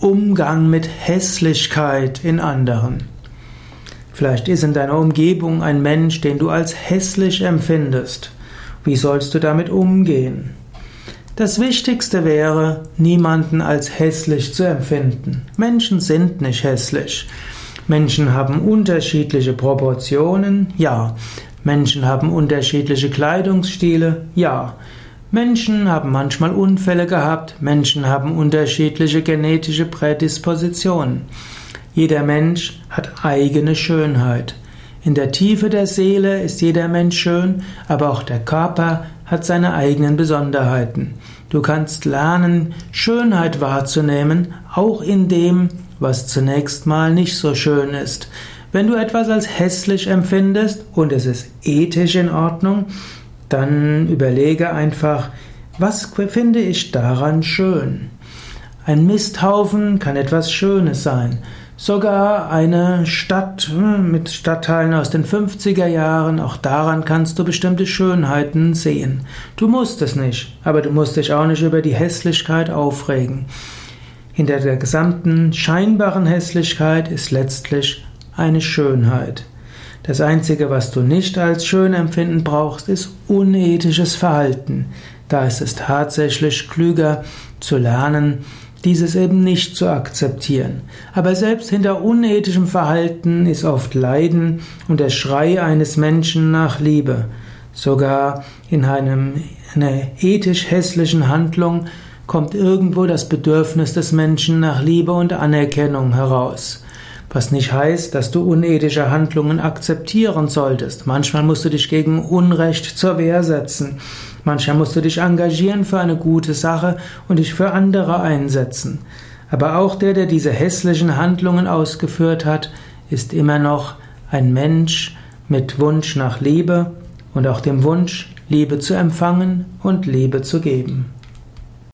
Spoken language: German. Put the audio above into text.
Umgang mit Hässlichkeit in anderen. Vielleicht ist in deiner Umgebung ein Mensch, den du als hässlich empfindest. Wie sollst du damit umgehen? Das Wichtigste wäre, niemanden als hässlich zu empfinden. Menschen sind nicht hässlich. Menschen haben unterschiedliche Proportionen, ja. Menschen haben unterschiedliche Kleidungsstile, ja. Menschen haben manchmal Unfälle gehabt, Menschen haben unterschiedliche genetische Prädispositionen. Jeder Mensch hat eigene Schönheit. In der Tiefe der Seele ist jeder Mensch schön, aber auch der Körper hat seine eigenen Besonderheiten. Du kannst lernen, Schönheit wahrzunehmen, auch in dem, was zunächst mal nicht so schön ist. Wenn du etwas als hässlich empfindest und es ist ethisch in Ordnung, dann überlege einfach, was finde ich daran schön? Ein Misthaufen kann etwas Schönes sein. Sogar eine Stadt hm, mit Stadtteilen aus den 50er Jahren, auch daran kannst du bestimmte Schönheiten sehen. Du musst es nicht, aber du musst dich auch nicht über die Hässlichkeit aufregen. Hinter der gesamten scheinbaren Hässlichkeit ist letztlich eine Schönheit. Das Einzige, was du nicht als schön empfinden brauchst, ist unethisches Verhalten. Da ist es tatsächlich klüger zu lernen, dieses eben nicht zu akzeptieren. Aber selbst hinter unethischem Verhalten ist oft Leiden und der Schrei eines Menschen nach Liebe. Sogar in einem, einer ethisch hässlichen Handlung kommt irgendwo das Bedürfnis des Menschen nach Liebe und Anerkennung heraus. Was nicht heißt, dass du unethische Handlungen akzeptieren solltest. Manchmal musst du dich gegen Unrecht zur Wehr setzen. Manchmal musst du dich engagieren für eine gute Sache und dich für andere einsetzen. Aber auch der, der diese hässlichen Handlungen ausgeführt hat, ist immer noch ein Mensch mit Wunsch nach Liebe und auch dem Wunsch, Liebe zu empfangen und Liebe zu geben.